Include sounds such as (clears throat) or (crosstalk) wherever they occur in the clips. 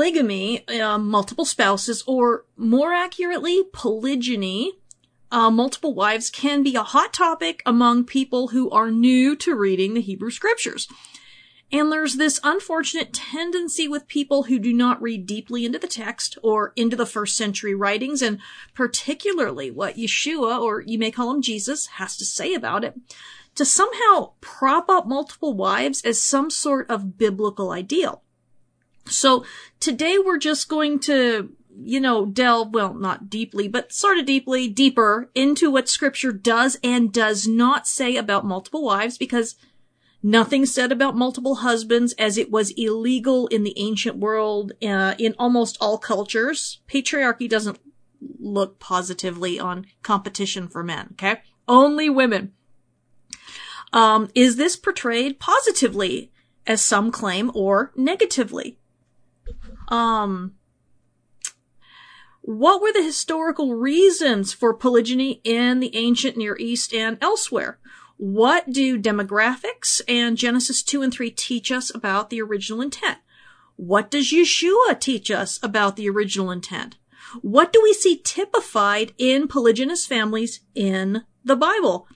polygamy, uh, multiple spouses, or more accurately, polygyny, uh, multiple wives can be a hot topic among people who are new to reading the Hebrew scriptures. And there's this unfortunate tendency with people who do not read deeply into the text or into the first century writings, and particularly what Yeshua, or you may call him Jesus, has to say about it, to somehow prop up multiple wives as some sort of biblical ideal. So today we're just going to, you know, delve, well, not deeply, but sort of deeply, deeper into what scripture does and does not say about multiple wives because Nothing said about multiple husbands as it was illegal in the ancient world, uh, in almost all cultures. Patriarchy doesn't look positively on competition for men, okay? Only women. Um, is this portrayed positively, as some claim, or negatively? Um, what were the historical reasons for polygyny in the ancient Near East and elsewhere? What do demographics and Genesis 2 and 3 teach us about the original intent? What does Yeshua teach us about the original intent? What do we see typified in polygynous families in the Bible?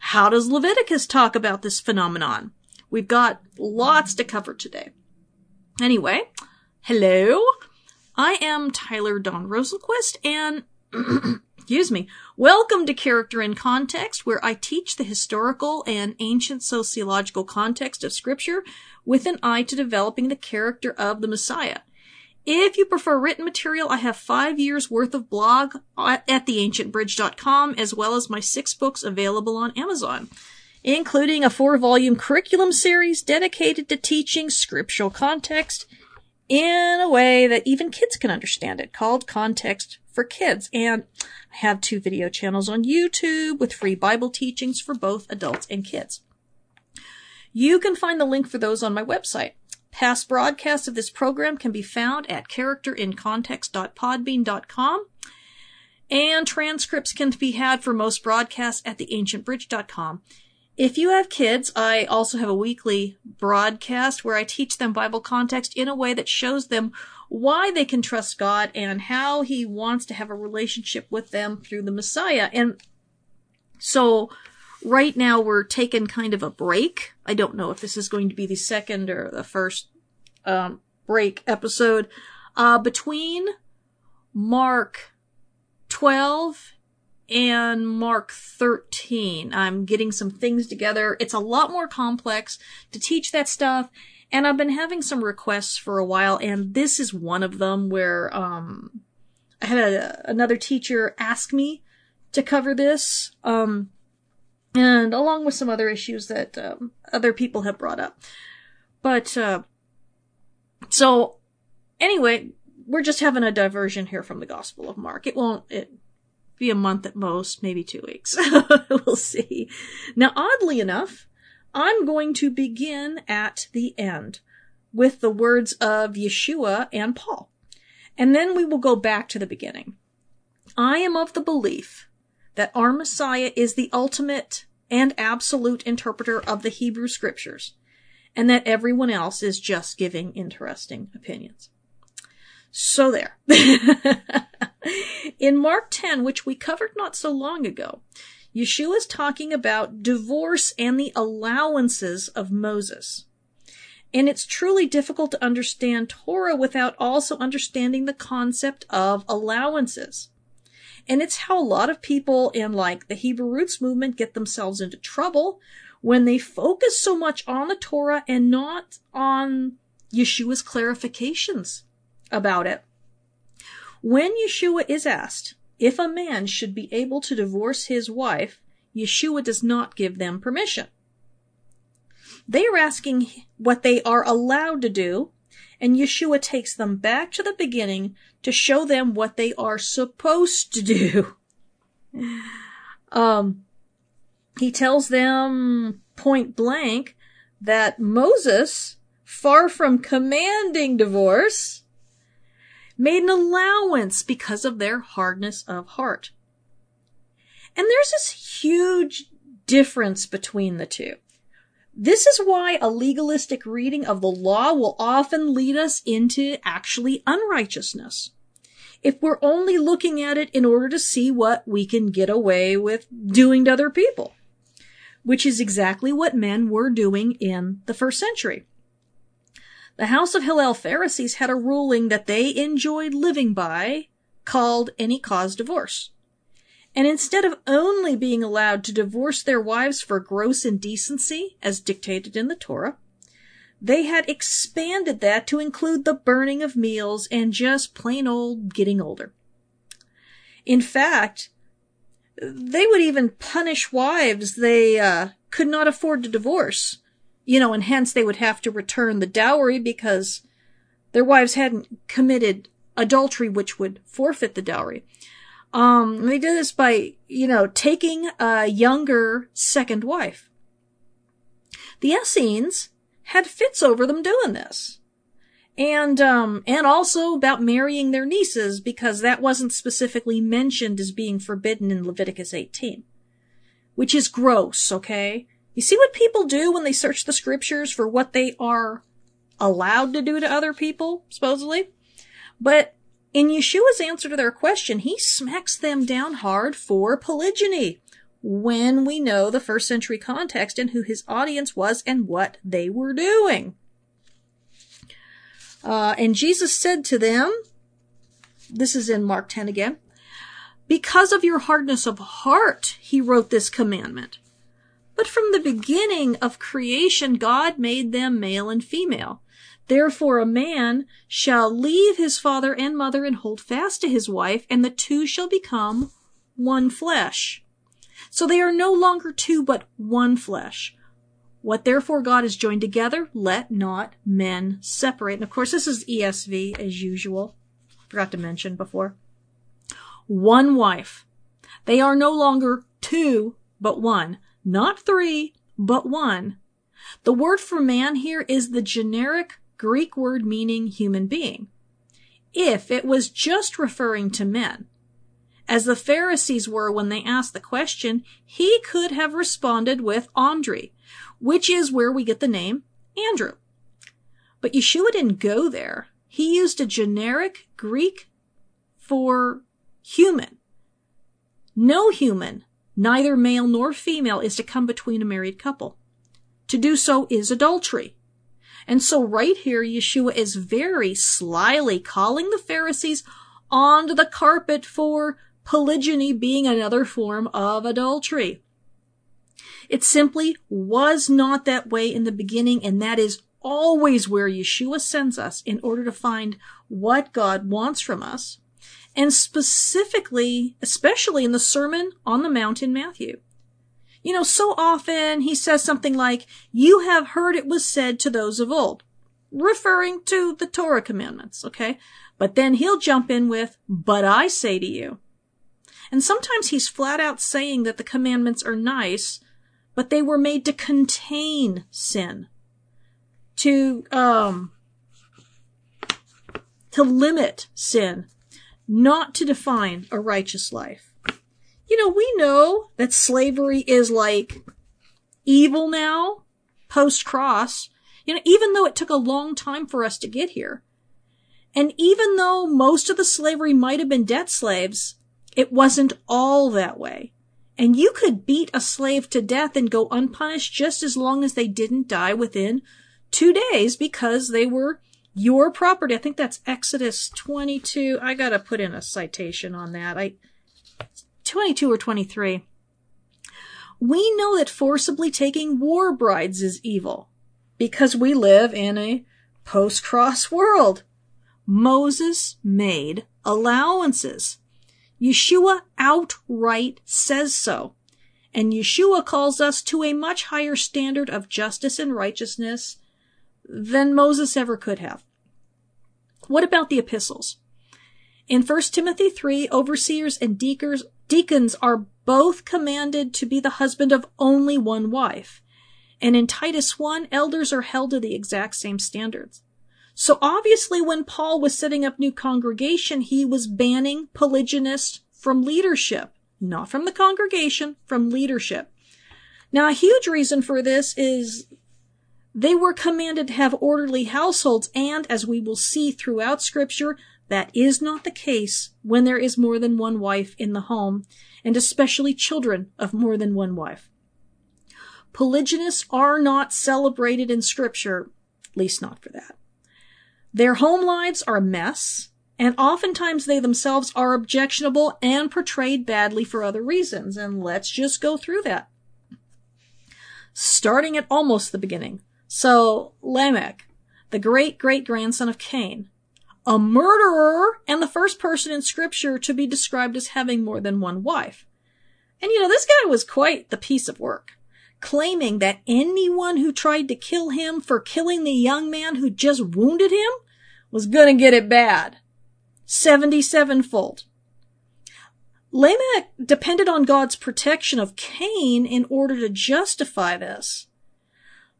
How does Leviticus talk about this phenomenon? We've got lots to cover today. Anyway, hello. I am Tyler Dawn Rosenquist and (clears throat) excuse me, welcome to Character in Context, where I teach the historical and ancient sociological context of scripture with an eye to developing the character of the Messiah. If you prefer written material, I have five years worth of blog at theancientbridge.com, as well as my six books available on Amazon, including a four volume curriculum series dedicated to teaching scriptural context in a way that even kids can understand it, called Context for Kids. And I have two video channels on YouTube with free Bible teachings for both adults and kids. You can find the link for those on my website. Past broadcasts of this program can be found at characterincontext.podbean.com and transcripts can be had for most broadcasts at theancientbridge.com. If you have kids, I also have a weekly broadcast where I teach them Bible context in a way that shows them why they can trust God and how he wants to have a relationship with them through the Messiah. And so right now we're taking kind of a break. I don't know if this is going to be the second or the first um, break episode uh, between Mark 12 and Mark 13. I'm getting some things together. It's a lot more complex to teach that stuff and I've been having some requests for a while, and this is one of them where um, I had a, another teacher ask me to cover this, um, and along with some other issues that um, other people have brought up. But uh, so anyway, we're just having a diversion here from the Gospel of Mark. It won't it be a month at most, maybe two weeks. (laughs) we'll see. Now, oddly enough, I'm going to begin at the end with the words of Yeshua and Paul. And then we will go back to the beginning. I am of the belief that our Messiah is the ultimate and absolute interpreter of the Hebrew scriptures, and that everyone else is just giving interesting opinions. So there. (laughs) In Mark 10, which we covered not so long ago, Yeshua is talking about divorce and the allowances of Moses. And it's truly difficult to understand Torah without also understanding the concept of allowances. And it's how a lot of people in like the Hebrew roots movement get themselves into trouble when they focus so much on the Torah and not on Yeshua's clarifications about it. When Yeshua is asked, if a man should be able to divorce his wife, Yeshua does not give them permission. They are asking what they are allowed to do, and Yeshua takes them back to the beginning to show them what they are supposed to do. (laughs) Um, he tells them point blank that Moses, far from commanding divorce, made an allowance because of their hardness of heart. And there's this huge difference between the two. This is why a legalistic reading of the law will often lead us into actually unrighteousness. If we're only looking at it in order to see what we can get away with doing to other people, which is exactly what men were doing in the first century. The House of Hillel Pharisees had a ruling that they enjoyed living by called any cause divorce. And instead of only being allowed to divorce their wives for gross indecency, as dictated in the Torah, they had expanded that to include the burning of meals and just plain old getting older. In fact, they would even punish wives they uh, could not afford to divorce, you know, and hence they would have to return the dowry because their wives hadn't committed adultery, which would forfeit the dowry. Um, they did this by, you know, taking a younger second wife. The Essenes had fits over them doing this. And, um, and also about marrying their nieces because that wasn't specifically mentioned as being forbidden in Leviticus 18. Which is gross, okay? You see what people do when they search the scriptures for what they are allowed to do to other people, supposedly? But in Yeshua's answer to their question, he smacks them down hard for polygyny when we know the first century context and who his audience was and what they were doing. Uh, and Jesus said to them, this is in Mark 10 again, because of your hardness of heart, he wrote this commandment. But from the beginning of creation, God made them male and female. Therefore a man shall leave his father and mother and hold fast to his wife, and the two shall become one flesh. So they are no longer two, but one flesh. What therefore God has joined together, let not men separate. And of course, this is ESV as usual. Forgot to mention before. One wife. They are no longer two, but one. Not three, but one. The word for man here is the generic Greek word meaning human being. If it was just referring to men, as the Pharisees were when they asked the question, he could have responded with Andri, which is where we get the name Andrew. But Yeshua didn't go there. He used a generic Greek for human. No human, neither male nor female, is to come between a married couple. To do so is adultery. And so right here, Yeshua is very slyly calling the Pharisees onto the carpet for polygyny being another form of adultery. It simply was not that way in the beginning, and that is always where Yeshua sends us in order to find what God wants from us. And specifically, especially in the Sermon on the Mount in Matthew. You know, so often he says something like, you have heard it was said to those of old, referring to the Torah commandments, okay? But then he'll jump in with, but I say to you. And sometimes he's flat out saying that the commandments are nice, but they were made to contain sin. To, um, to limit sin, not to define a righteous life you know, we know that slavery is like evil now, post cross, you know, even though it took a long time for us to get here. And even though most of the slavery might have been debt slaves, it wasn't all that way. And you could beat a slave to death and go unpunished just as long as they didn't die within two days because they were your property. I think that's Exodus 22. I gotta put in a citation on that. I, 22 or 23. We know that forcibly taking war brides is evil because we live in a post-cross world. Moses made allowances. Yeshua outright says so. And Yeshua calls us to a much higher standard of justice and righteousness than Moses ever could have. What about the epistles? In 1 Timothy 3, overseers and deacons, are both commanded to be the husband of only one wife. And in Titus 1, elders are held to the exact same standards. So obviously when Paul was setting up new congregation, he was banning polygynists from leadership, not from the congregation, from leadership. Now a huge reason for this is They were commanded to have orderly households, and as we will see throughout scripture, that is not the case when there is more than one wife in the home, and especially children of more than one wife. Polygynists are not celebrated in scripture, at least not for that. Their home lives are a mess, and oftentimes they themselves are objectionable and portrayed badly for other reasons, and let's just go through that. Starting at almost the beginning. So, Lamech, the great great grandson of Cain, a murderer and the first person in scripture to be described as having more than one wife. And you know, this guy was quite the piece of work, claiming that anyone who tried to kill him for killing the young man who just wounded him was gonna get it bad. 77 fold. Lamech depended on God's protection of Cain in order to justify this.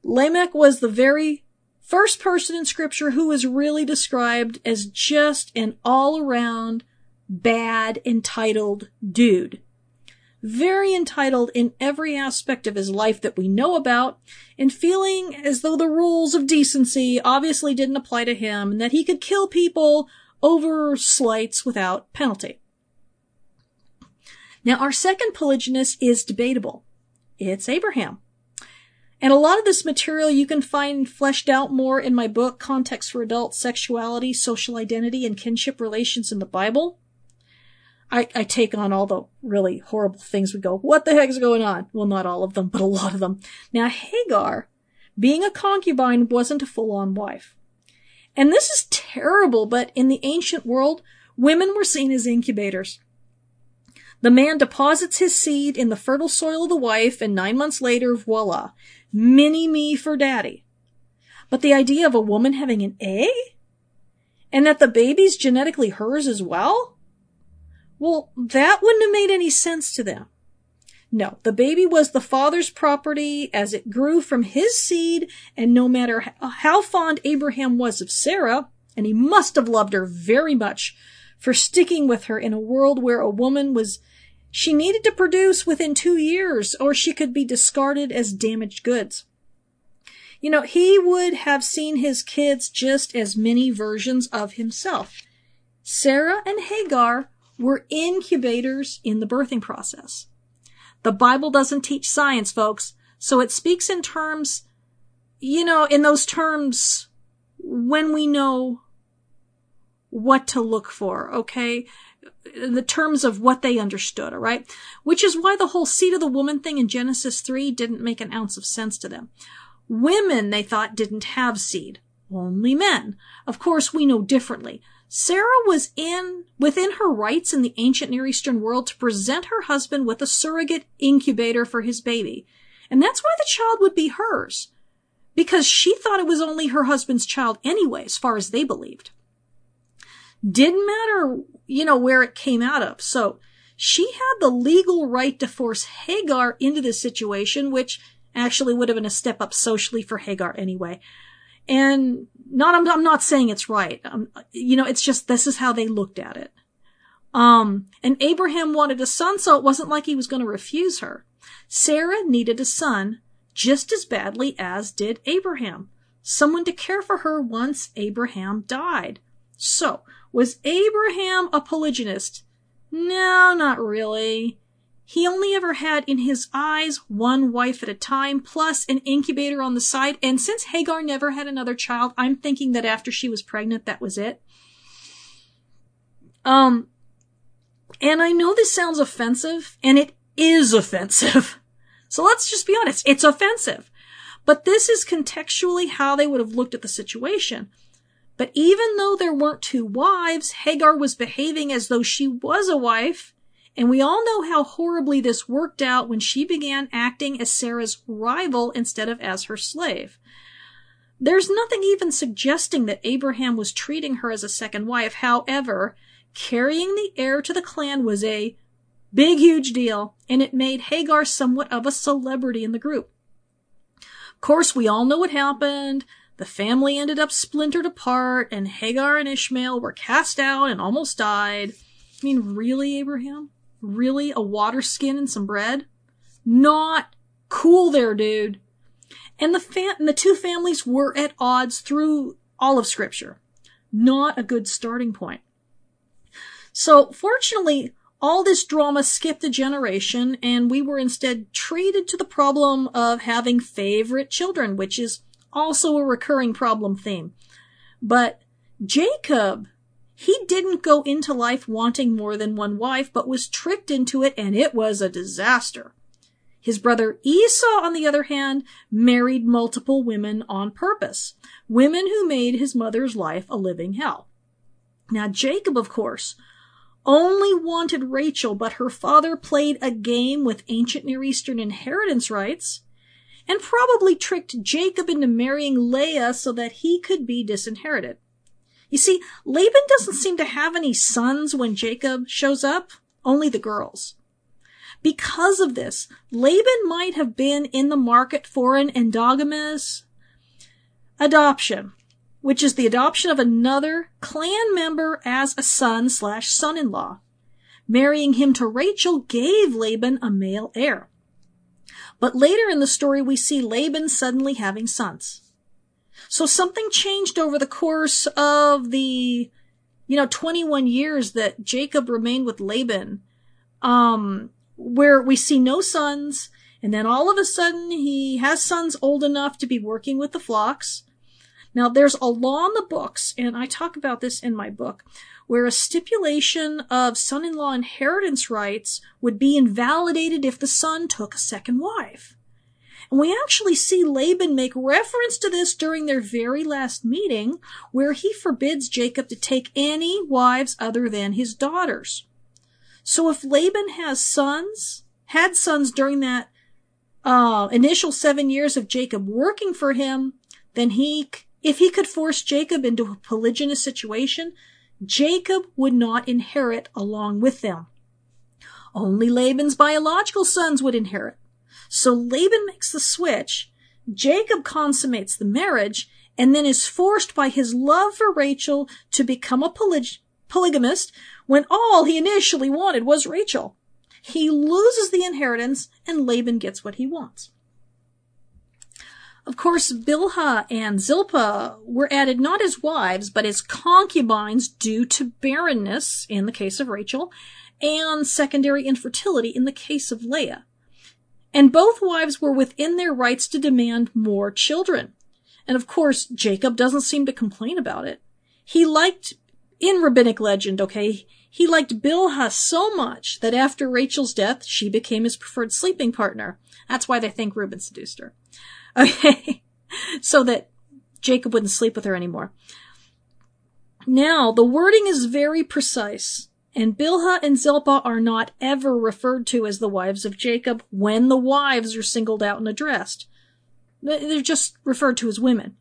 Lamech was the very first person in scripture who is really described as just an all around bad entitled dude. Very entitled in every aspect of his life that we know about, and feeling as though the rules of decency obviously didn't apply to him and that he could kill people over slights without penalty. Now, our second polygynist is debatable. It's Abraham. And a lot of this material you can find fleshed out more in my book, Context for Adult Sexuality, Social Identity, and Kinship Relations in the Bible. I, I take on all the really horrible things we go, what the heck is going on? Well, not all of them, but a lot of them. Now, Hagar, being a concubine, wasn't a full-on wife. And this is terrible, but in the ancient world, women were seen as incubators. The man deposits his seed in the fertile soil of the wife, and nine months later, voila, mini me for daddy. But the idea of a woman having an A? And that the baby's genetically hers as well? Well, that wouldn't have made any sense to them. No, the baby was the father's property as it grew from his seed, and no matter how fond Abraham was of Sarah, and he must have loved her very much for sticking with her in a world where a woman was she needed to produce within two years or she could be discarded as damaged goods. You know, he would have seen his kids just as many versions of himself. Sarah and Hagar were incubators in the birthing process. The Bible doesn't teach science, folks, so it speaks in terms, you know, in those terms when we know what to look for, okay? The terms of what they understood, all right? Which is why the whole seed of the woman thing in Genesis 3 didn't make an ounce of sense to them. Women, they thought, didn't have seed. Only men. Of course, we know differently. Sarah was in, within her rights in the ancient Near Eastern world to present her husband with a surrogate incubator for his baby. And that's why the child would be hers. Because she thought it was only her husband's child anyway, as far as they believed. Didn't matter, you know, where it came out of. So she had the legal right to force Hagar into this situation, which actually would have been a step up socially for Hagar anyway. And not, I'm, I'm not saying it's right. Um, you know, it's just this is how they looked at it. Um, and Abraham wanted a son, so it wasn't like he was going to refuse her. Sarah needed a son just as badly as did Abraham. Someone to care for her once Abraham died. So, was Abraham a polygynist? No, not really. He only ever had in his eyes one wife at a time, plus an incubator on the side. And since Hagar never had another child, I'm thinking that after she was pregnant, that was it. Um, and I know this sounds offensive, and it is offensive. (laughs) So let's just be honest. It's offensive. But this is contextually how they would have looked at the situation. But even though there weren't two wives, Hagar was behaving as though she was a wife, and we all know how horribly this worked out when she began acting as Sarah's rival instead of as her slave. There's nothing even suggesting that Abraham was treating her as a second wife. However, carrying the heir to the clan was a big, huge deal, and it made Hagar somewhat of a celebrity in the group. Of course, we all know what happened. The family ended up splintered apart, and Hagar and Ishmael were cast out and almost died. I mean, really, Abraham? Really? A water skin and some bread? Not cool there, dude. And the, the two families were at odds through all of scripture. Not a good starting point. So fortunately, all this drama skipped a generation and we were instead treated to the problem of having favorite children, which is also a recurring problem theme. But Jacob, he didn't go into life wanting more than one wife, but was tricked into it and it was a disaster. His brother Esau, on the other hand, married multiple women on purpose. Women who made his mother's life a living hell. Now Jacob, of course, only wanted Rachel, but her father played a game with ancient Near Eastern inheritance rights and probably tricked Jacob into marrying Leah so that he could be disinherited. You see, Laban doesn't seem to have any sons when Jacob shows up, only the girls. Because of this, Laban might have been in the market for an endogamous adoption, which is the adoption of another clan member as a son slash son-in-law. Marrying him to Rachel gave Laban a male heir. But later in the story, we see Laban suddenly having sons. So something changed over the course of the, you know, 21 years that Jacob remained with Laban. Um, where we see no sons, and then all of a sudden he has sons old enough to be working with the flocks. Now there's a law in the books, and I talk about this in my book, where a stipulation of son-in-law inheritance rights would be invalidated if the son took a second wife. And we actually see Laban make reference to this during their very last meeting, where he forbids Jacob to take any wives other than his daughters. So if Laban has sons, had sons during that uh, initial seven years of Jacob working for him, then he, if he could force Jacob into a polygynous situation, Jacob would not inherit along with them. Only Laban's biological sons would inherit. So Laban makes the switch, Jacob consummates the marriage, and then is forced by his love for Rachel to become a poly- polygamist when all he initially wanted was Rachel. He loses the inheritance and Laban gets what he wants. Of course, Bilhah and Zilpah were added not as wives, but as concubines due to barrenness in the case of Rachel and secondary infertility in the case of Leah. And both wives were within their rights to demand more children. And of course, Jacob doesn't seem to complain about it. He liked in rabbinic legend, okay, he liked Bilhah so much that after Rachel's death, she became his preferred sleeping partner. That's why they think Reuben seduced her. Okay. (laughs) so that Jacob wouldn't sleep with her anymore. Now, the wording is very precise, and Bilhah and Zilpah are not ever referred to as the wives of Jacob when the wives are singled out and addressed. They're just referred to as women.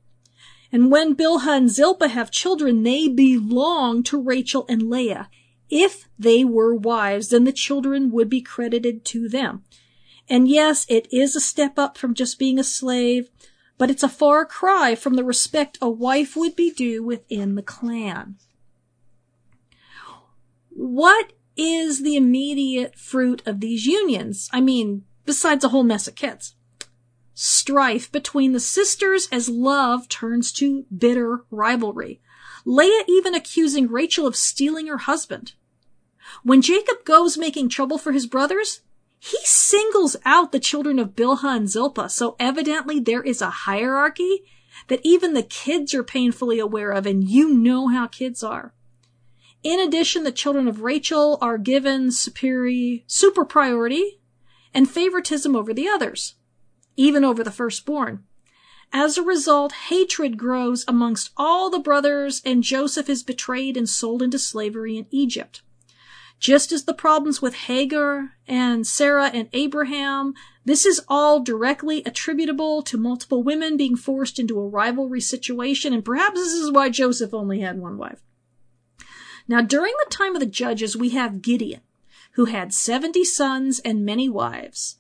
And when Bilhah and Zilpah have children, they belong to Rachel and Leah. If they were wives, then the children would be credited to them. And yes, it is a step up from just being a slave, but it's a far cry from the respect a wife would be due within the clan. What is the immediate fruit of these unions? I mean, besides a whole mess of kids strife between the sisters as love turns to bitter rivalry. Leah even accusing Rachel of stealing her husband. When Jacob goes making trouble for his brothers, he singles out the children of Bilhah and Zilpah, so evidently there is a hierarchy that even the kids are painfully aware of, and you know how kids are. In addition, the children of Rachel are given superior, super priority and favoritism over the others even over the firstborn. As a result, hatred grows amongst all the brothers, and Joseph is betrayed and sold into slavery in Egypt. Just as the problems with Hagar and Sarah and Abraham, this is all directly attributable to multiple women being forced into a rivalry situation, and perhaps this is why Joseph only had one wife. Now, during the time of the judges, we have Gideon, who had 70 sons and many wives.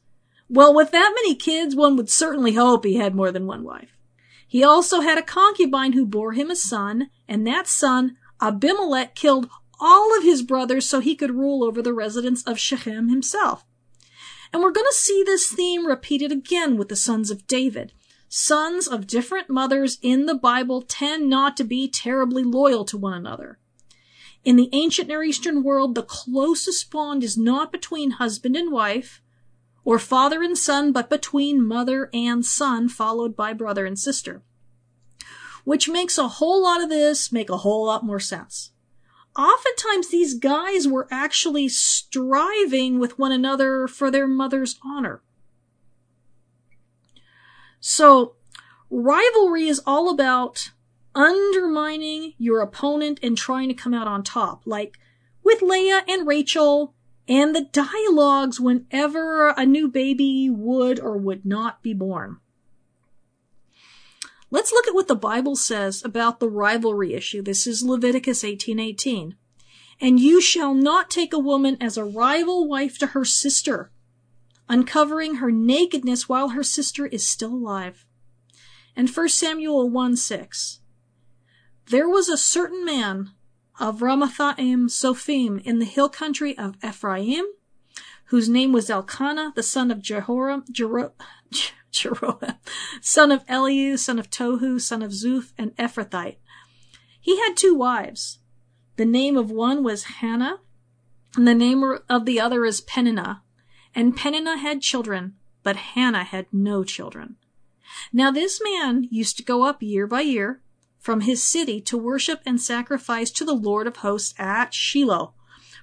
Well, with that many kids, one would certainly hope he had more than one wife. He also had a concubine who bore him a son, and that son, Abimelech, killed all of his brothers so he could rule over the residents of Shechem himself. And we're going to see this theme repeated again with the sons of David. sons of different mothers in the Bible tend not to be terribly loyal to one another. In the ancient Near Eastern world, the closest bond is not between husband and wife, or father and son, but between mother and son, followed by brother and sister. Which makes a whole lot of this make a whole lot more sense. Oftentimes these guys were actually striving with one another for their mother's honor. So, rivalry is all about undermining your opponent and trying to come out on top, like with Leah and Rachel and the dialogues whenever a new baby would or would not be born. Let's look at what the Bible says about the rivalry issue. This is Leviticus 18:18. And you shall not take a woman as a rival wife to her sister, uncovering her nakedness while her sister is still alive. And 1 Samuel 1 6. There was a certain man of Ramathaim Zophim in the hill country of Ephraim, whose name was Elkanah, the son of Jeroham, Jero, (laughs) Jeroham, son of Elihu, son of Tohu, son of Zuph, and Ephrathite. He had two wives. The name of one was Hannah, and the name of the other is Peninnah. And Peninnah had children, but Hannah had no children. Now this man used to go up year by year from his city to worship and sacrifice to the Lord of hosts at Shiloh,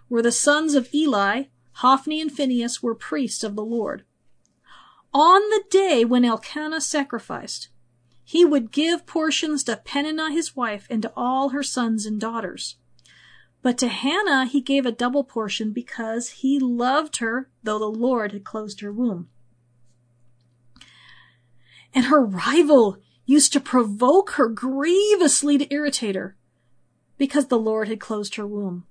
where the sons of Eli, Hophni and Phinehas, were priests of the Lord. On the day when Elkanah sacrificed, he would give portions to Peninnah his wife and to all her sons and daughters. But to Hannah he gave a double portion because he loved her, though the Lord had closed her womb. And her rival used to provoke her grievously to irritate her because the Lord had closed her womb.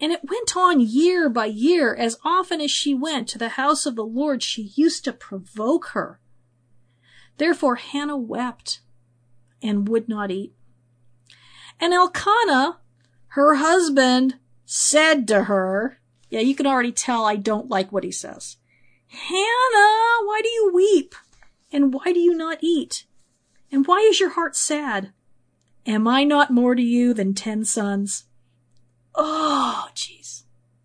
And it went on year by year. As often as she went to the house of the Lord, she used to provoke her. Therefore Hannah wept and would not eat. And Elkanah, her husband, said to her, yeah, you can already tell I don't like what he says. Hannah, why do you weep? And why do you not eat? And why is your heart sad? Am I not more to you than ten sons? Oh, jeez.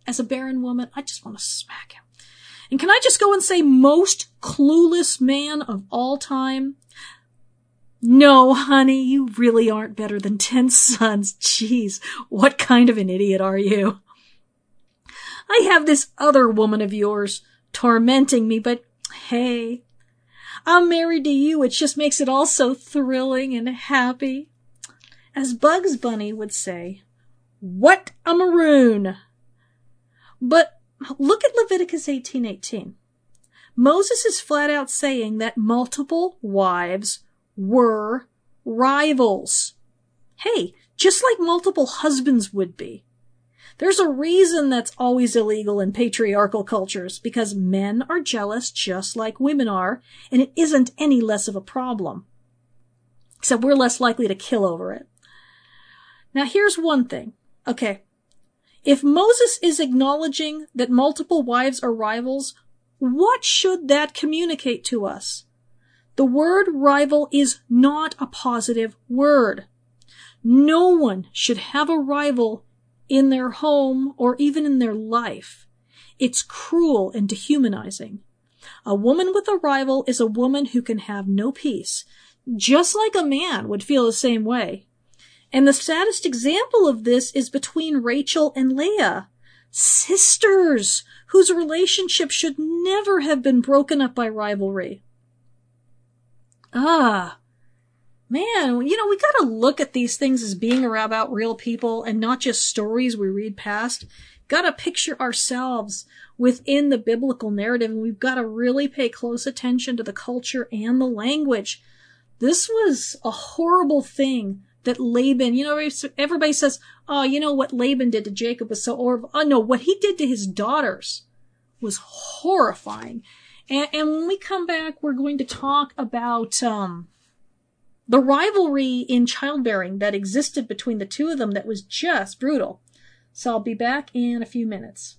As a barren woman, I just want to smack him. And can I just go and say most clueless man of all time? No, honey, you really aren't better than ten (laughs) sons. Jeez, what kind of an idiot are you? I have this other woman of yours tormenting me, but hey, I'm married to you, which just makes it all so thrilling and happy. As Bugs Bunny would say, what a maroon! But look at Leviticus 18:18. Moses is flat out saying that multiple wives were rivals. Hey, just like multiple husbands would be. There's a reason that's always illegal in patriarchal cultures, because men are jealous just like women are, and it isn't any less of a problem. Except we're less likely to kill over it. Now here's one thing. Okay. If Moses is acknowledging that multiple wives are rivals, what should that communicate to us? The word rival is not a positive word. No one should have a rival in their home or even in their life. It's cruel and dehumanizing. A woman with a rival is a woman who can have no peace, just like a man would feel the same way. And the saddest example of this is between Rachel and Leah, sisters whose relationship should never have been broken up by rivalry. Ah, man, you know, we gotta look at these things as being about real people and not just stories we read past. Gotta picture ourselves within the biblical narrative and we've gotta really pay close attention to the culture and the language. This was a horrible thing that Laban, you know, everybody says, oh, you know what Laban did to Jacob was so horrible. Oh no, what he did to his daughters was horrifying. And, and when we come back, we're going to talk about, um, the rivalry in childbearing that existed between the two of them that was just brutal. So I'll be back in a few minutes.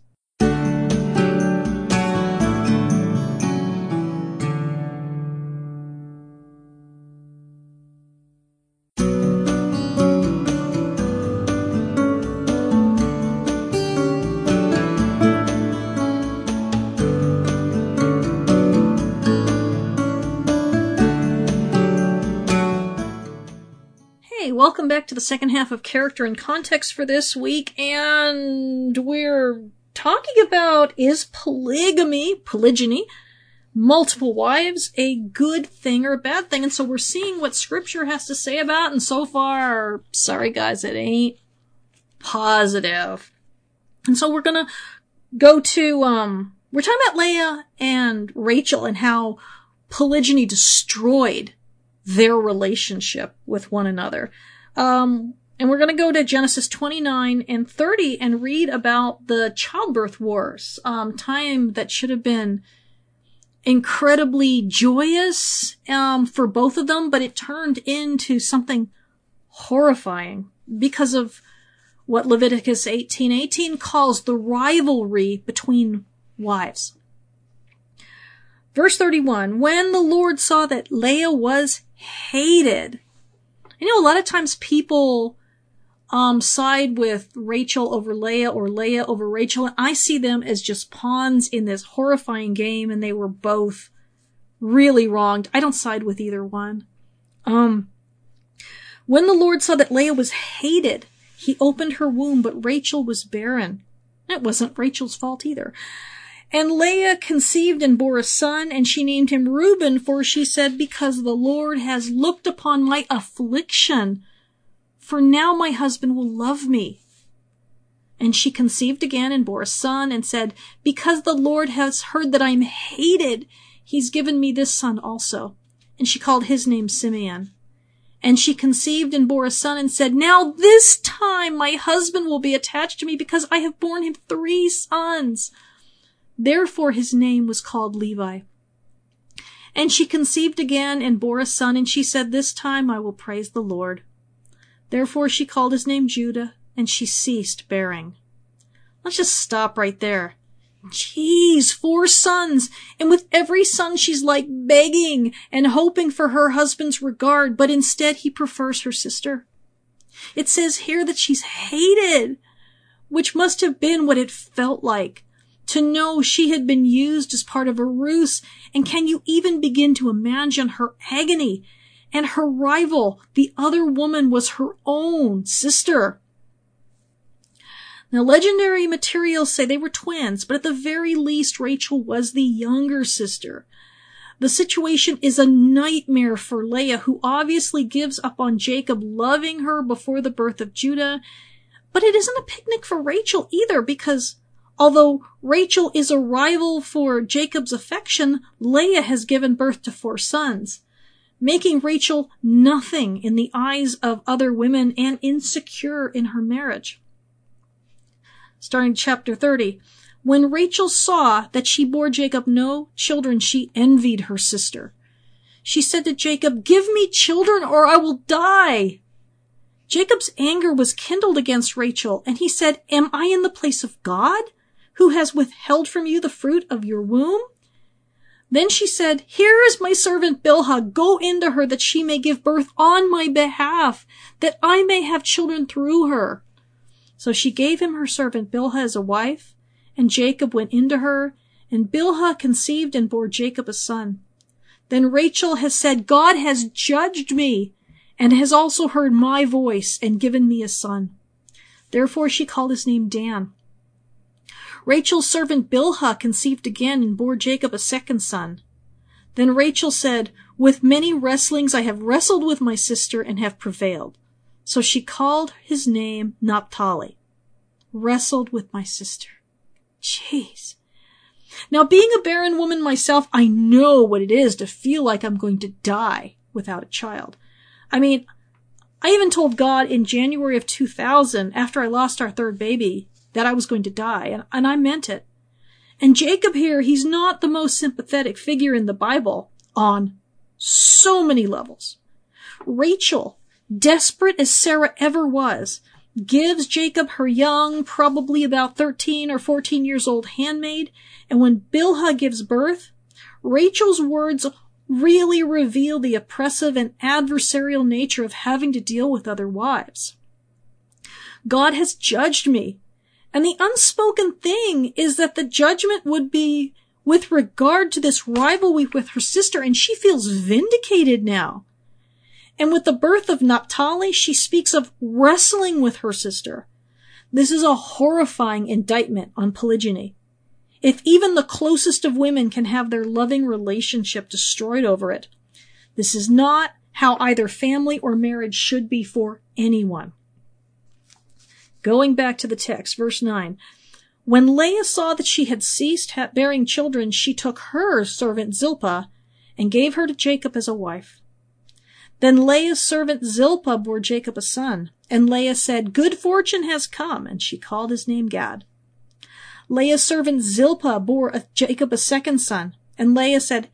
Welcome back to the second half of character and context for this week, and we're talking about is polygamy, polygyny, multiple wives, a good thing or a bad thing? And so we're seeing what scripture has to say about, and so far, sorry guys, it ain't positive. And so we're gonna go to, um, we're talking about Leah and Rachel and how polygyny destroyed their relationship with one another. Um, and we're going to go to Genesis 29 and 30 and read about the childbirth wars, um, time that should have been incredibly joyous, um, for both of them, but it turned into something horrifying because of what Leviticus 18:18 calls the rivalry between wives. Verse 31, when the Lord saw that Leah was hated. You know, a lot of times people, um, side with Rachel over Leah or Leah over Rachel, and I see them as just pawns in this horrifying game, and they were both really wronged. I don't side with either one. Um, when the Lord saw that Leah was hated, he opened her womb, but Rachel was barren. It wasn't Rachel's fault either. And Leah conceived and bore a son, and she named him Reuben, for she said, Because the Lord has looked upon my affliction, for now my husband will love me. And she conceived again and bore a son, and said, Because the Lord has heard that I am hated, he's given me this son also. And she called his name Simeon. And she conceived and bore a son and said, Now this time my husband will be attached to me because I have borne him three sons. Therefore his name was called Levi. And she conceived again and bore a son, and she said, This time I will praise the Lord. Therefore she called his name Judah, and she ceased bearing. Let's just stop right there. Jeez, four sons, and with every son she's like begging and hoping for her husband's regard, but instead he prefers her sister. It says here that she's hated, which must have been what it felt like to know she had been used as part of a ruse, and can you even begin to imagine her agony? And her rival, the other woman, was her own sister. Now, legendary materials say they were twins, but at the very least, Rachel was the younger sister. The situation is a nightmare for Leah, who obviously gives up on Jacob loving her before the birth of Judah. But it isn't a picnic for Rachel either, because Although Rachel is a rival for Jacob's affection, Leah has given birth to four sons, making Rachel nothing in the eyes of other women and insecure in her marriage. Starting chapter 30. When Rachel saw that she bore Jacob no children, she envied her sister. She said to Jacob, Give me children or I will die. Jacob's anger was kindled against Rachel, and he said, Am I in the place of God? Who has withheld from you the fruit of your womb? Then she said, Here is my servant Bilhah. Go into her that she may give birth on my behalf, that I may have children through her. So she gave him her servant Bilhah as a wife, and Jacob went into her, and Bilhah conceived and bore Jacob a son. Then Rachel has said, God has judged me, and has also heard my voice and given me a son. Therefore she called his name Dan. Rachel's servant Bilhah conceived again and bore Jacob a second son. Then Rachel said, With many wrestlings I have wrestled with my sister and have prevailed. So she called his name Naphtali. Wrestled with my sister. Jeez. Now, being a barren woman myself, I know what it is to feel like I'm going to die without a child. I mean, I even told God in January of 2000, after I lost our third baby, that I was going to die, and, and I meant it. And Jacob here, he's not the most sympathetic figure in the Bible on so many levels. Rachel, desperate as Sarah ever was, gives Jacob her young, probably about 13 or 14 years old handmaid, and when Bilhah gives birth, Rachel's words really reveal the oppressive and adversarial nature of having to deal with other wives. God has judged me and the unspoken thing is that the judgment would be with regard to this rivalry with her sister, and she feels vindicated now. And with the birth of Naphtali, she speaks of wrestling with her sister. This is a horrifying indictment on polygyny. If even the closest of women can have their loving relationship destroyed over it, this is not how either family or marriage should be for anyone. Going back to the text, verse 9. When Leah saw that she had ceased bearing children, she took her servant Zilpah and gave her to Jacob as a wife. Then Leah's servant Zilpah bore Jacob a son, and Leah said, Good fortune has come, and she called his name Gad. Leah's servant Zilpah bore Jacob a second son, and Leah said,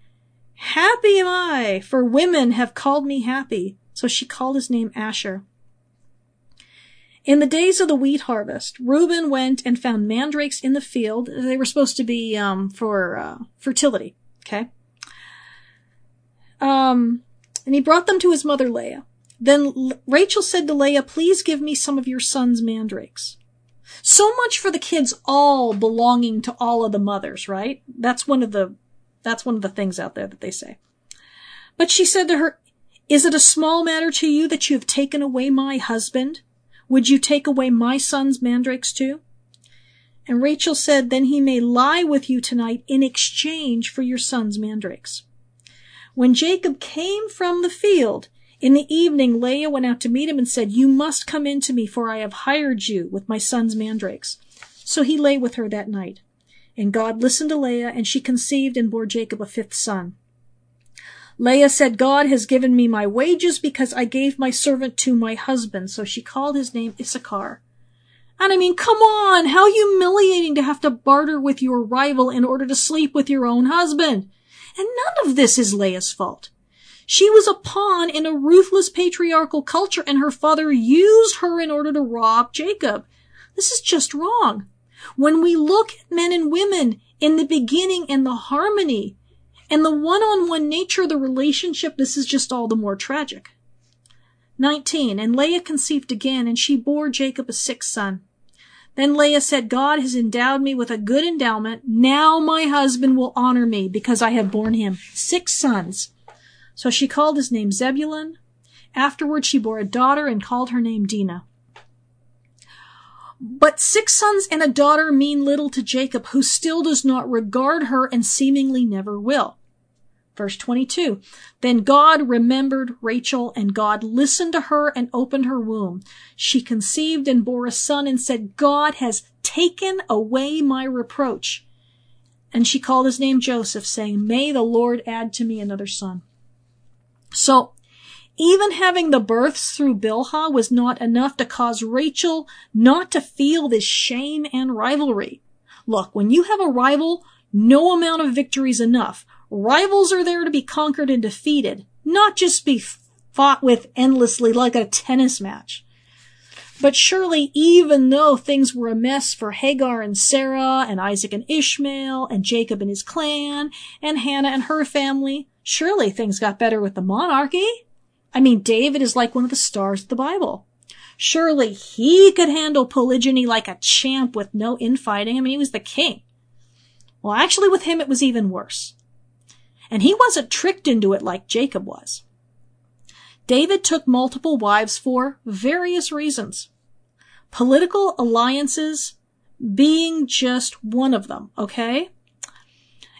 Happy am I, for women have called me happy. So she called his name Asher. In the days of the wheat harvest, Reuben went and found mandrakes in the field. They were supposed to be um, for uh, fertility. Okay. Um, and he brought them to his mother Leah. Then Rachel said to Leah, "Please give me some of your son's mandrakes." So much for the kids all belonging to all of the mothers, right? That's one of the that's one of the things out there that they say. But she said to her, Is it a small matter to you that you have taken away my husband? Would you take away my son's mandrakes too? And Rachel said, Then he may lie with you tonight in exchange for your son's mandrakes. When Jacob came from the field, in the evening Leah went out to meet him and said, You must come in to me, for I have hired you with my son's mandrakes. So he lay with her that night. And God listened to Leah, and she conceived and bore Jacob a fifth son. Leah said, God has given me my wages because I gave my servant to my husband. So she called his name Issachar. And I mean, come on, how humiliating to have to barter with your rival in order to sleep with your own husband. And none of this is Leah's fault. She was a pawn in a ruthless patriarchal culture and her father used her in order to rob Jacob. This is just wrong. When we look at men and women in the beginning and the harmony and the one-on-one nature of the relationship, this is just all the more tragic. 19. And Leah conceived again, and she bore Jacob a sixth son. Then Leah said, God has endowed me with a good endowment. Now my husband will honor me because I have borne him six sons. So she called his name Zebulun. Afterward she bore a daughter and called her name Dinah. But six sons and a daughter mean little to Jacob, who still does not regard her and seemingly never will. Verse 22. Then God remembered Rachel and God listened to her and opened her womb. She conceived and bore a son and said, God has taken away my reproach. And she called his name Joseph, saying, May the Lord add to me another son. So even having the births through Bilhah was not enough to cause Rachel not to feel this shame and rivalry. Look, when you have a rival, no amount of victory is enough. Rivals are there to be conquered and defeated, not just be fought with endlessly like a tennis match. But surely, even though things were a mess for Hagar and Sarah, and Isaac and Ishmael, and Jacob and his clan, and Hannah and her family, surely things got better with the monarchy. I mean, David is like one of the stars of the Bible. Surely he could handle polygyny like a champ with no infighting. I mean, he was the king. Well, actually with him it was even worse. And he wasn't tricked into it like Jacob was. David took multiple wives for various reasons. Political alliances being just one of them, okay?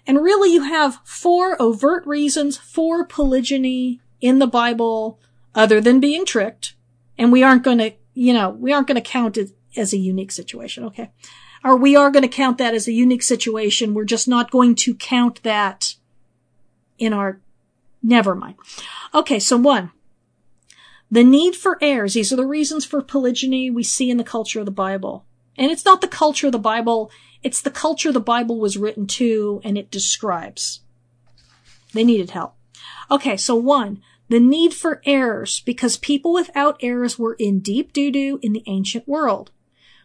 And really you have four overt reasons for polygyny in the Bible other than being tricked. And we aren't going to, you know, we aren't going to count it as a unique situation. Okay. Or we are going to count that as a unique situation. We're just not going to count that in our, never mind. Okay. So one, the need for heirs. These are the reasons for polygyny we see in the culture of the Bible. And it's not the culture of the Bible. It's the culture the Bible was written to and it describes. They needed help. Okay. So one, the need for heirs, because people without heirs were in deep doo-doo in the ancient world.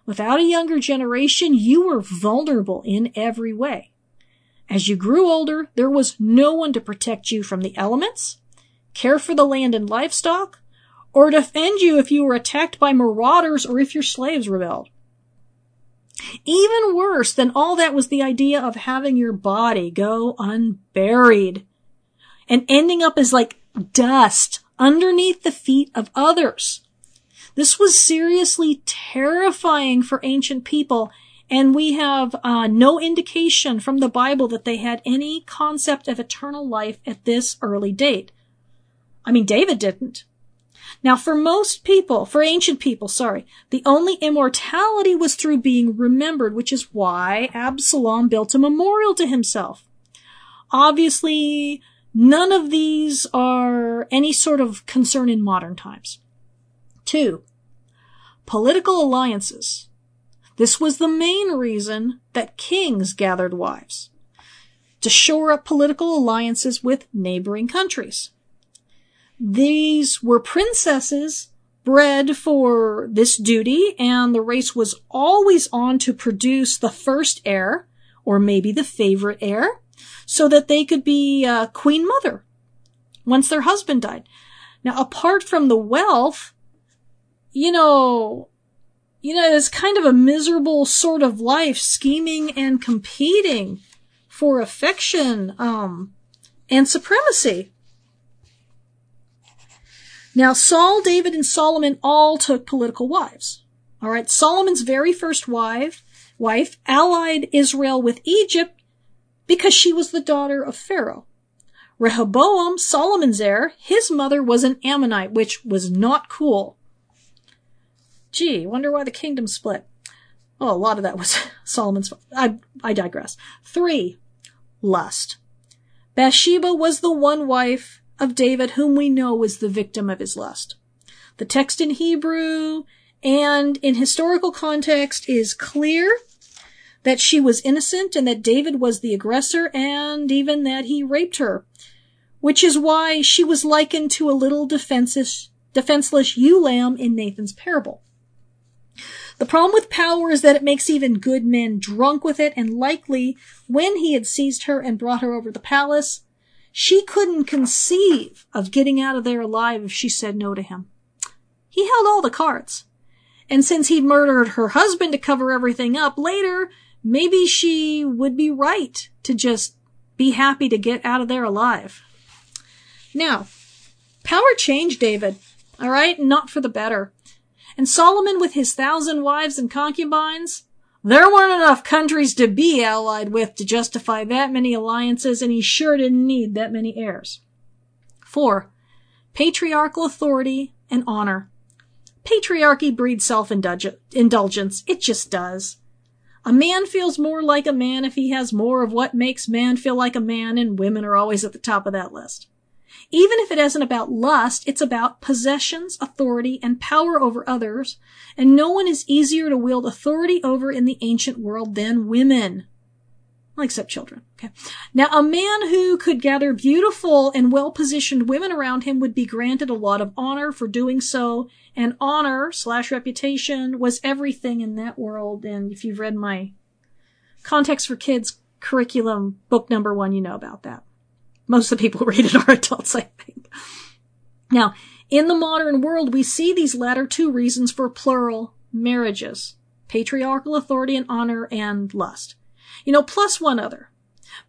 Without a younger generation, you were vulnerable in every way. As you grew older, there was no one to protect you from the elements, care for the land and livestock, or defend you if you were attacked by marauders or if your slaves rebelled. Even worse than all that was the idea of having your body go unburied and ending up as like dust underneath the feet of others. This was seriously terrifying for ancient people, and we have uh, no indication from the Bible that they had any concept of eternal life at this early date. I mean, David didn't. Now, for most people, for ancient people, sorry, the only immortality was through being remembered, which is why Absalom built a memorial to himself. Obviously, none of these are any sort of concern in modern times. Two, political alliances. This was the main reason that kings gathered wives. To shore up political alliances with neighboring countries. These were princesses bred for this duty, and the race was always on to produce the first heir, or maybe the favorite heir, so that they could be uh, queen mother once their husband died. Now, apart from the wealth, you know, you know, it's kind of a miserable sort of life, scheming and competing for affection, um, and supremacy. Now, Saul, David, and Solomon all took political wives. All right. Solomon's very first wife, wife allied Israel with Egypt because she was the daughter of Pharaoh. Rehoboam, Solomon's heir, his mother was an Ammonite, which was not cool. Gee, wonder why the kingdom split. Oh, a lot of that was (laughs) Solomon's. I, I digress. Three, lust. Bathsheba was the one wife of David whom we know was the victim of his lust. The text in Hebrew and in historical context is clear that she was innocent and that David was the aggressor and even that he raped her, which is why she was likened to a little defenseless, defenseless ewe lamb in Nathan's parable. The problem with power is that it makes even good men drunk with it, and likely, when he had seized her and brought her over the palace, she couldn't conceive of getting out of there alive if she said no to him. He held all the cards. And since he'd murdered her husband to cover everything up later, maybe she would be right to just be happy to get out of there alive. Now, power changed David, alright? Not for the better. And Solomon with his thousand wives and concubines, there weren't enough countries to be allied with to justify that many alliances, and he sure didn't need that many heirs. 4. Patriarchal authority and honor. Patriarchy breeds self-indulgence. It just does. A man feels more like a man if he has more of what makes man feel like a man, and women are always at the top of that list. Even if it isn't about lust, it's about possessions, authority, and power over others, and no one is easier to wield authority over in the ancient world than women. Except children. Okay. Now, a man who could gather beautiful and well-positioned women around him would be granted a lot of honor for doing so, and honor slash reputation was everything in that world, and if you've read my Context for Kids curriculum book number one, you know about that. Most of the people (laughs) read it are adults, I think. Now, in the modern world, we see these latter two reasons for plural marriages. Patriarchal authority and honor and lust. You know, plus one other.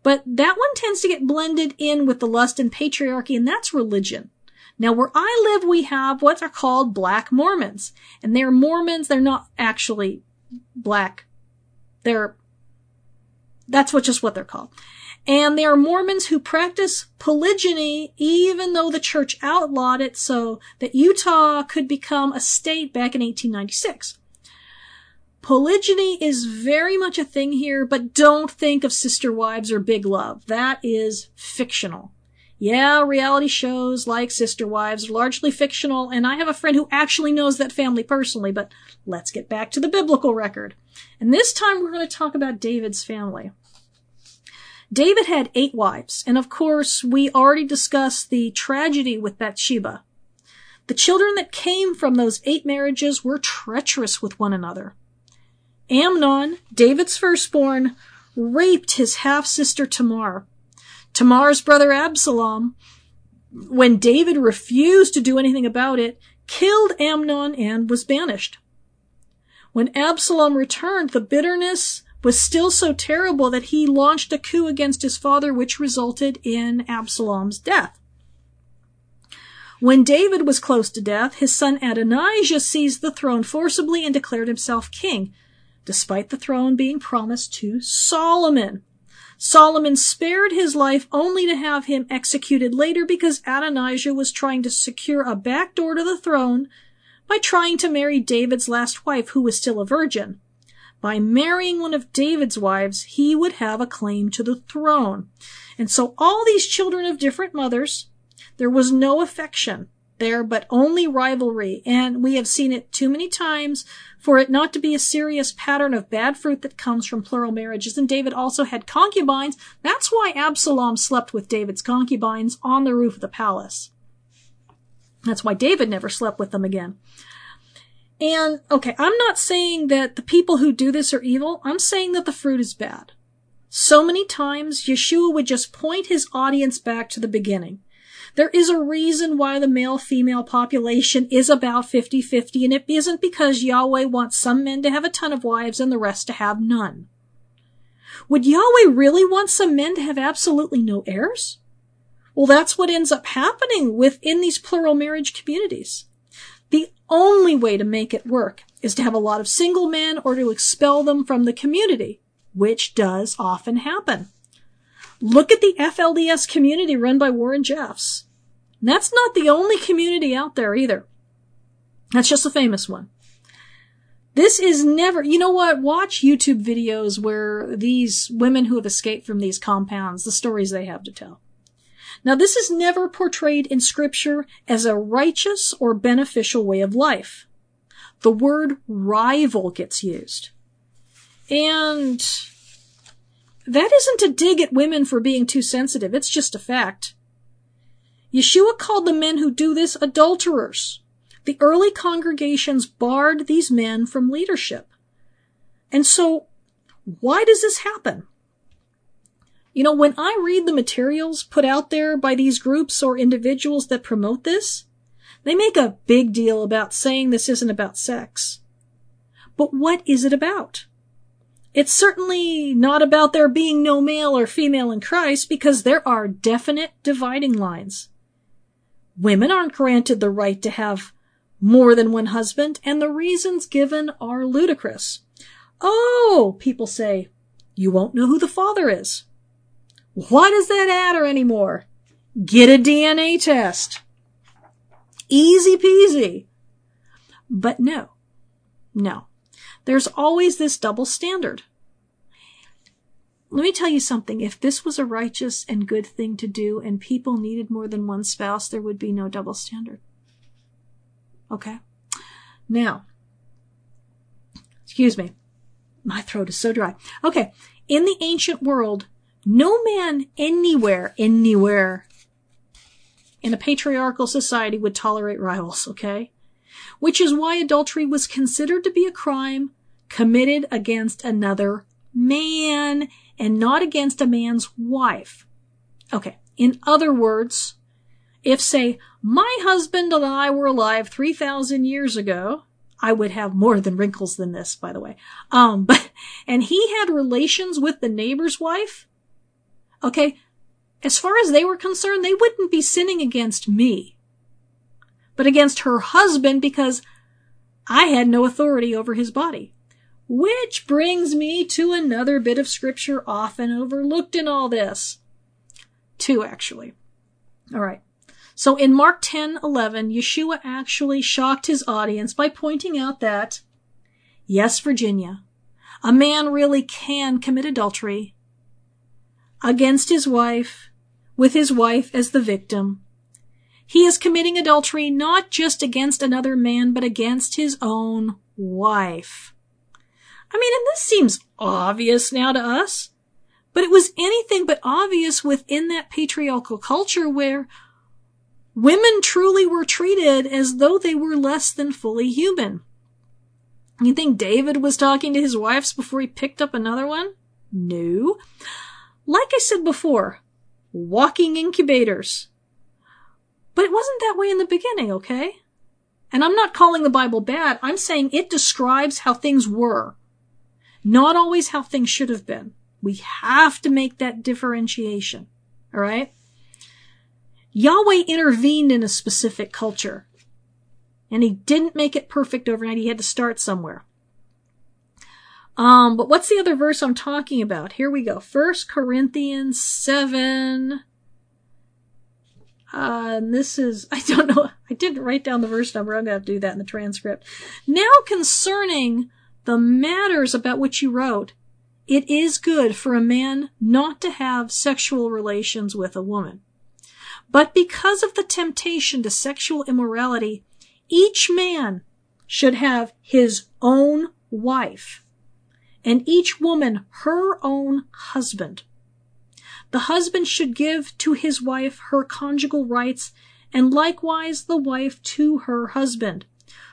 But that one tends to get blended in with the lust and patriarchy, and that's religion. Now, where I live, we have what are called black Mormons. And they're Mormons, they're not actually black. They're, that's what, just what they're called. And they are Mormons who practice polygyny even though the church outlawed it so that Utah could become a state back in 1896. Polygyny is very much a thing here, but don't think of Sister Wives or Big Love. That is fictional. Yeah, reality shows like Sister Wives are largely fictional, and I have a friend who actually knows that family personally, but let's get back to the biblical record. And this time we're going to talk about David's family. David had eight wives, and of course, we already discussed the tragedy with Bathsheba. The children that came from those eight marriages were treacherous with one another. Amnon, David's firstborn, raped his half-sister Tamar. Tamar's brother Absalom, when David refused to do anything about it, killed Amnon and was banished. When Absalom returned, the bitterness was still so terrible that he launched a coup against his father, which resulted in Absalom's death. When David was close to death, his son Adonijah seized the throne forcibly and declared himself king, despite the throne being promised to Solomon. Solomon spared his life only to have him executed later because Adonijah was trying to secure a backdoor to the throne by trying to marry David's last wife, who was still a virgin. By marrying one of David's wives, he would have a claim to the throne. And so all these children of different mothers, there was no affection there, but only rivalry. And we have seen it too many times for it not to be a serious pattern of bad fruit that comes from plural marriages. And David also had concubines. That's why Absalom slept with David's concubines on the roof of the palace. That's why David never slept with them again. And, okay, I'm not saying that the people who do this are evil. I'm saying that the fruit is bad. So many times, Yeshua would just point his audience back to the beginning. There is a reason why the male-female population is about 50-50, and it isn't because Yahweh wants some men to have a ton of wives and the rest to have none. Would Yahweh really want some men to have absolutely no heirs? Well, that's what ends up happening within these plural marriage communities. Only way to make it work is to have a lot of single men or to expel them from the community, which does often happen. Look at the FLDS community run by Warren Jeffs. That's not the only community out there either. That's just a famous one. This is never, you know what? Watch YouTube videos where these women who have escaped from these compounds, the stories they have to tell. Now, this is never portrayed in scripture as a righteous or beneficial way of life. The word rival gets used. And that isn't a dig at women for being too sensitive. It's just a fact. Yeshua called the men who do this adulterers. The early congregations barred these men from leadership. And so, why does this happen? You know, when I read the materials put out there by these groups or individuals that promote this, they make a big deal about saying this isn't about sex. But what is it about? It's certainly not about there being no male or female in Christ because there are definite dividing lines. Women aren't granted the right to have more than one husband, and the reasons given are ludicrous. Oh, people say, you won't know who the father is. Why does that matter anymore? Get a DNA test. Easy peasy. But no, no. There's always this double standard. Let me tell you something. If this was a righteous and good thing to do and people needed more than one spouse, there would be no double standard. Okay? Now, excuse me. My throat is so dry. Okay. In the ancient world, no man anywhere, anywhere in a patriarchal society would tolerate rivals, okay? Which is why adultery was considered to be a crime committed against another man and not against a man's wife. Okay. In other words, if say, my husband and I were alive 3,000 years ago, I would have more than wrinkles than this, by the way. Um, (laughs) but, and he had relations with the neighbor's wife, Okay? As far as they were concerned, they wouldn't be sinning against me, but against her husband because I had no authority over his body. Which brings me to another bit of scripture often overlooked in all this. Two, actually. All right. So in Mark 10, 11, Yeshua actually shocked his audience by pointing out that, yes, Virginia, a man really can commit adultery against his wife, with his wife as the victim. He is committing adultery not just against another man, but against his own wife. I mean, and this seems obvious now to us, but it was anything but obvious within that patriarchal culture where women truly were treated as though they were less than fully human. You think David was talking to his wives before he picked up another one? No like I said before, walking incubators. But it wasn't that way in the beginning, okay? And I'm not calling the Bible bad. I'm saying it describes how things were, not always how things should have been. We have to make that differentiation. All right. Yahweh intervened in a specific culture. And he didn't make it perfect overnight. He had to start somewhere. Um, but what's the other verse I'm talking about? Here we go. First Corinthians 7. Uh, and this is, (laughs) I don't know, I didn't write down the verse number. I'm going to have to do that in the transcript. Now concerning the matters about which you wrote, it is good for a man not to have sexual relations with a woman. But because of the temptation to sexual immorality, each man should have his own wife and each woman her own husband. The husband should give to his wife her conjugal rights, and likewise the wife to her husband.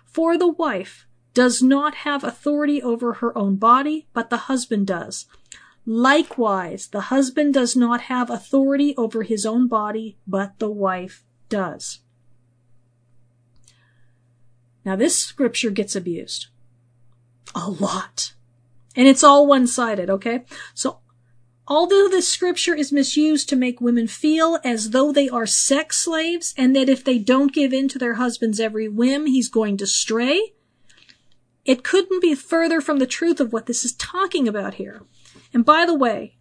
For the wife does not have authority over her own body, but the husband does. Likewise, the husband does not have authority over his own body, but the wife does. Now this scripture gets abused. A lot. And it's all one-sided, okay? So, although this scripture is misused to make women feel as though they are sex slaves and that if they don't give in to their husband's every whim, he's going to stray, it couldn't be further from the truth of what this is talking about here. And by the way,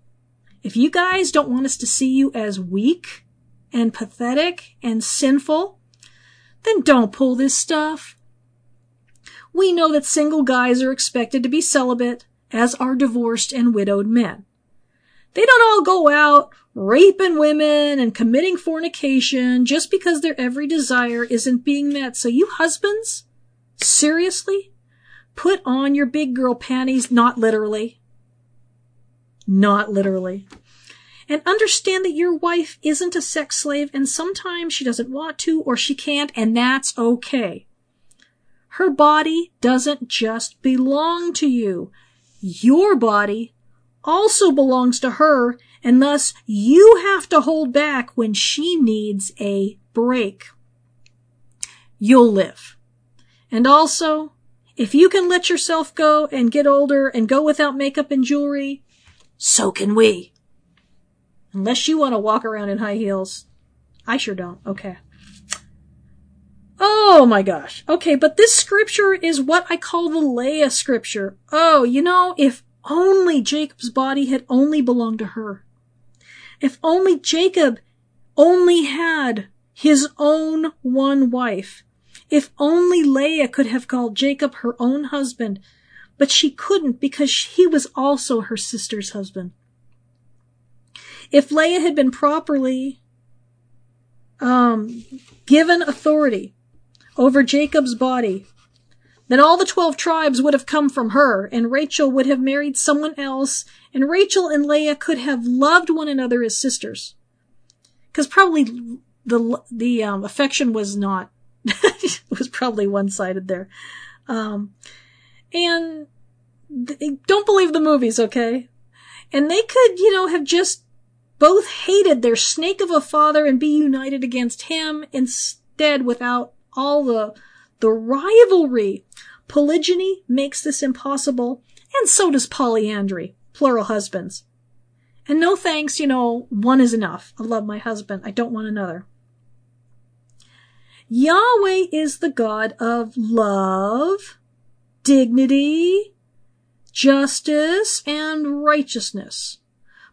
if you guys don't want us to see you as weak and pathetic and sinful, then don't pull this stuff. We know that single guys are expected to be celibate as are divorced and widowed men. They don't all go out raping women and committing fornication just because their every desire isn't being met. So you husbands, seriously? Put on your big girl panties, not literally. Not literally. And understand that your wife isn't a sex slave and sometimes she doesn't want to or she can't and that's okay. Her body doesn't just belong to you your body also belongs to her, and thus you have to hold back when she needs a break. You'll live. And also, if you can let yourself go and get older and go without makeup and jewelry, so can we. Unless you want to walk around in high heels. I sure don't. Okay. Oh my gosh. Okay, but this scripture is what I call the Leah scripture. Oh, you know, if only Jacob's body had only belonged to her. If only Jacob only had his own one wife. If only Leah could have called Jacob her own husband, but she couldn't because he was also her sister's husband. If Leah had been properly um, given authority over Jacob's body. Then all the twelve tribes would have come from her, and Rachel would have married someone else, and Rachel and Leah could have loved one another as sisters. Because probably the the um, affection was not (laughs) was probably one sided there, um, and don't believe the movies, okay? And they could, you know, have just both hated their snake of a father and be united against him instead without all the, the rivalry. Polygyny makes this impossible, and so does polyandry, plural husbands. And no thanks, you know, one is enough. I love my husband. I don't want another. Yahweh is the God of love, dignity, justice, and righteousness.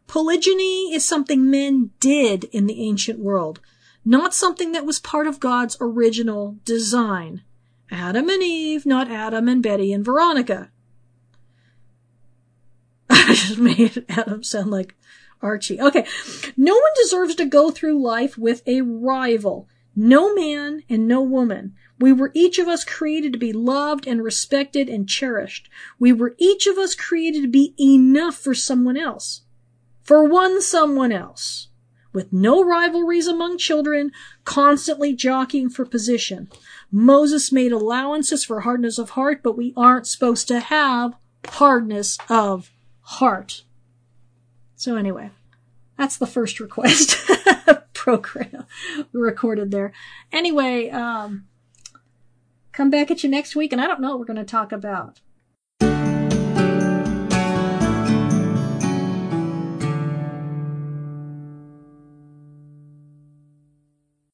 Polygyny is something men did in the ancient world not something that was part of God's original design. Adam and Eve, not Adam and Betty and Veronica. (laughs) I just made Adam sound like Archie. Okay. No one deserves to go through life with a rival. No man and no woman. We were each of us created to be loved and respected and cherished. We were each of us created to be enough for someone else. For one someone else with no rivalries among children, constantly jockeying for position. Moses made allowances for hardness of heart, but we aren't supposed to have hardness of heart. So anyway, that's the first request (laughs) program we recorded there. Anyway, um, come back at you next week, and I don't know what we're going to talk about.